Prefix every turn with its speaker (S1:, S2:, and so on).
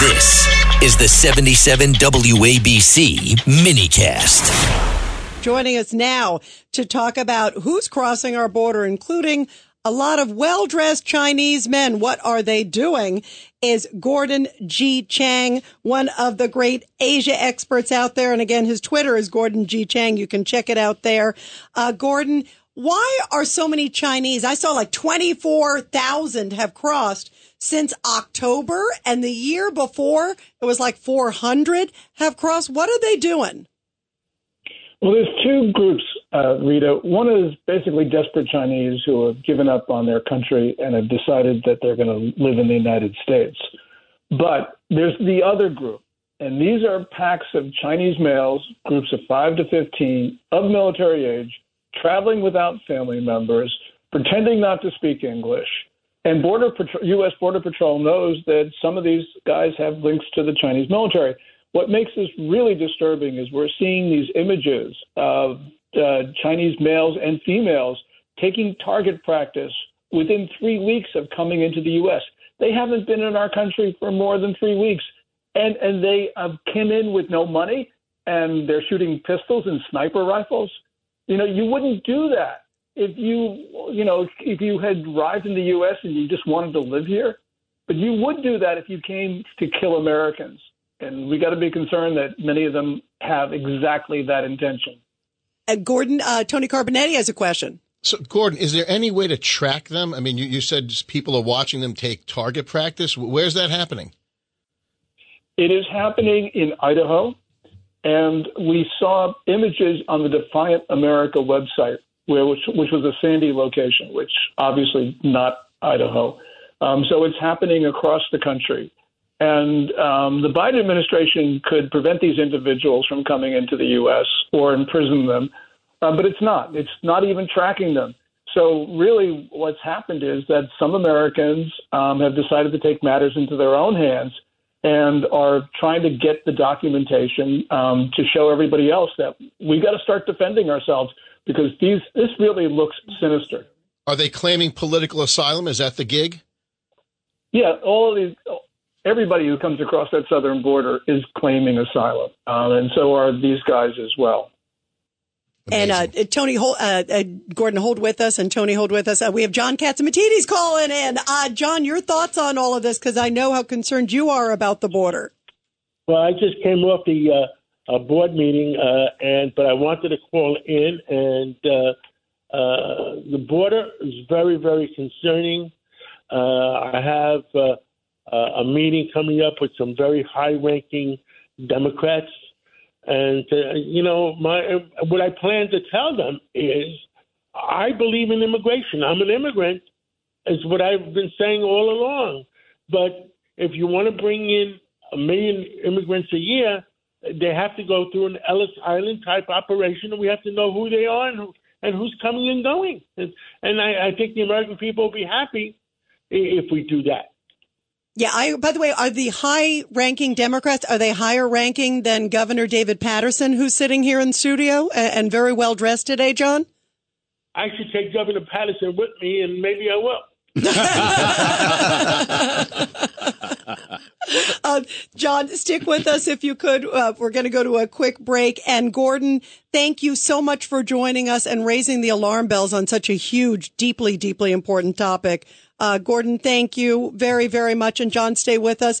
S1: This is the 77 WABC minicast.
S2: Joining us now to talk about who's crossing our border, including a lot of well dressed Chinese men. What are they doing? Is Gordon G. Chang, one of the great Asia experts out there. And again, his Twitter is Gordon G. Chang. You can check it out there. Uh, Gordon, why are so many Chinese? I saw like 24,000 have crossed since October and the year before it was like 400 have crossed. What are they doing?
S3: Well, there's two groups, uh, Rita. One is basically desperate Chinese who have given up on their country and have decided that they're going to live in the United States. But there's the other group, and these are packs of Chinese males, groups of 5 to 15, of military age, traveling without family members, pretending not to speak English. And Border Patrol, U.S. Border Patrol knows that some of these guys have links to the Chinese military. What makes this really disturbing is we're seeing these images of uh, Chinese males and females taking target practice within three weeks of coming into the U.S. They haven't been in our country for more than three weeks, and and they uh, came in with no money, and they're shooting pistols and sniper rifles. You know, you wouldn't do that if you you know if you had arrived in the U.S. and you just wanted to live here, but you would do that if you came to kill Americans and we got to be concerned that many of them have exactly that intention.
S2: Uh, Gordon, uh, Tony Carbonetti has a question.
S4: So, Gordon, is there any way to track them? I mean, you, you said people are watching them take target practice. Where's that happening?
S3: It is happening in Idaho, and we saw images on the Defiant America website, where which, which was a Sandy location, which obviously not Idaho. Um, so it's happening across the country. And um, the Biden administration could prevent these individuals from coming into the U.S. or imprison them, uh, but it's not. It's not even tracking them. So, really, what's happened is that some Americans um, have decided to take matters into their own hands and are trying to get the documentation um, to show everybody else that we got to start defending ourselves because these this really looks sinister.
S4: Are they claiming political asylum? Is that the gig?
S3: Yeah, all of these everybody who comes across that southern border is claiming asylum, um, and so are these guys as well.
S2: Amazing. And uh, Tony, hold, uh, uh, Gordon, hold with us, and Tony, hold with us. Uh, we have John Catsimatidis calling in. Uh, John, your thoughts on all of this? Because I know how concerned you are about the border.
S5: Well, I just came off the uh, board meeting, and but I wanted to call in, and the border is very, very concerning. I have uh, a meeting coming up with some very high-ranking Democrats, and uh, you know, my what I plan to tell them is, I believe in immigration. I'm an immigrant, is what I've been saying all along. But if you want to bring in a million immigrants a year, they have to go through an Ellis Island type operation, and we have to know who they are and, who, and who's coming and going. And, and I, I think the American people will be happy if we do that.
S2: Yeah. I, by the way, are the high ranking Democrats, are they higher ranking than Governor David Paterson, who's sitting here in studio and, and very well dressed today, John?
S5: I should take Governor Paterson with me and maybe I will.
S2: uh, John, stick with us if you could. Uh, we're going to go to a quick break. And Gordon, thank you so much for joining us and raising the alarm bells on such a huge, deeply, deeply important topic. Uh, Gordon, thank you very, very much. And John, stay with us.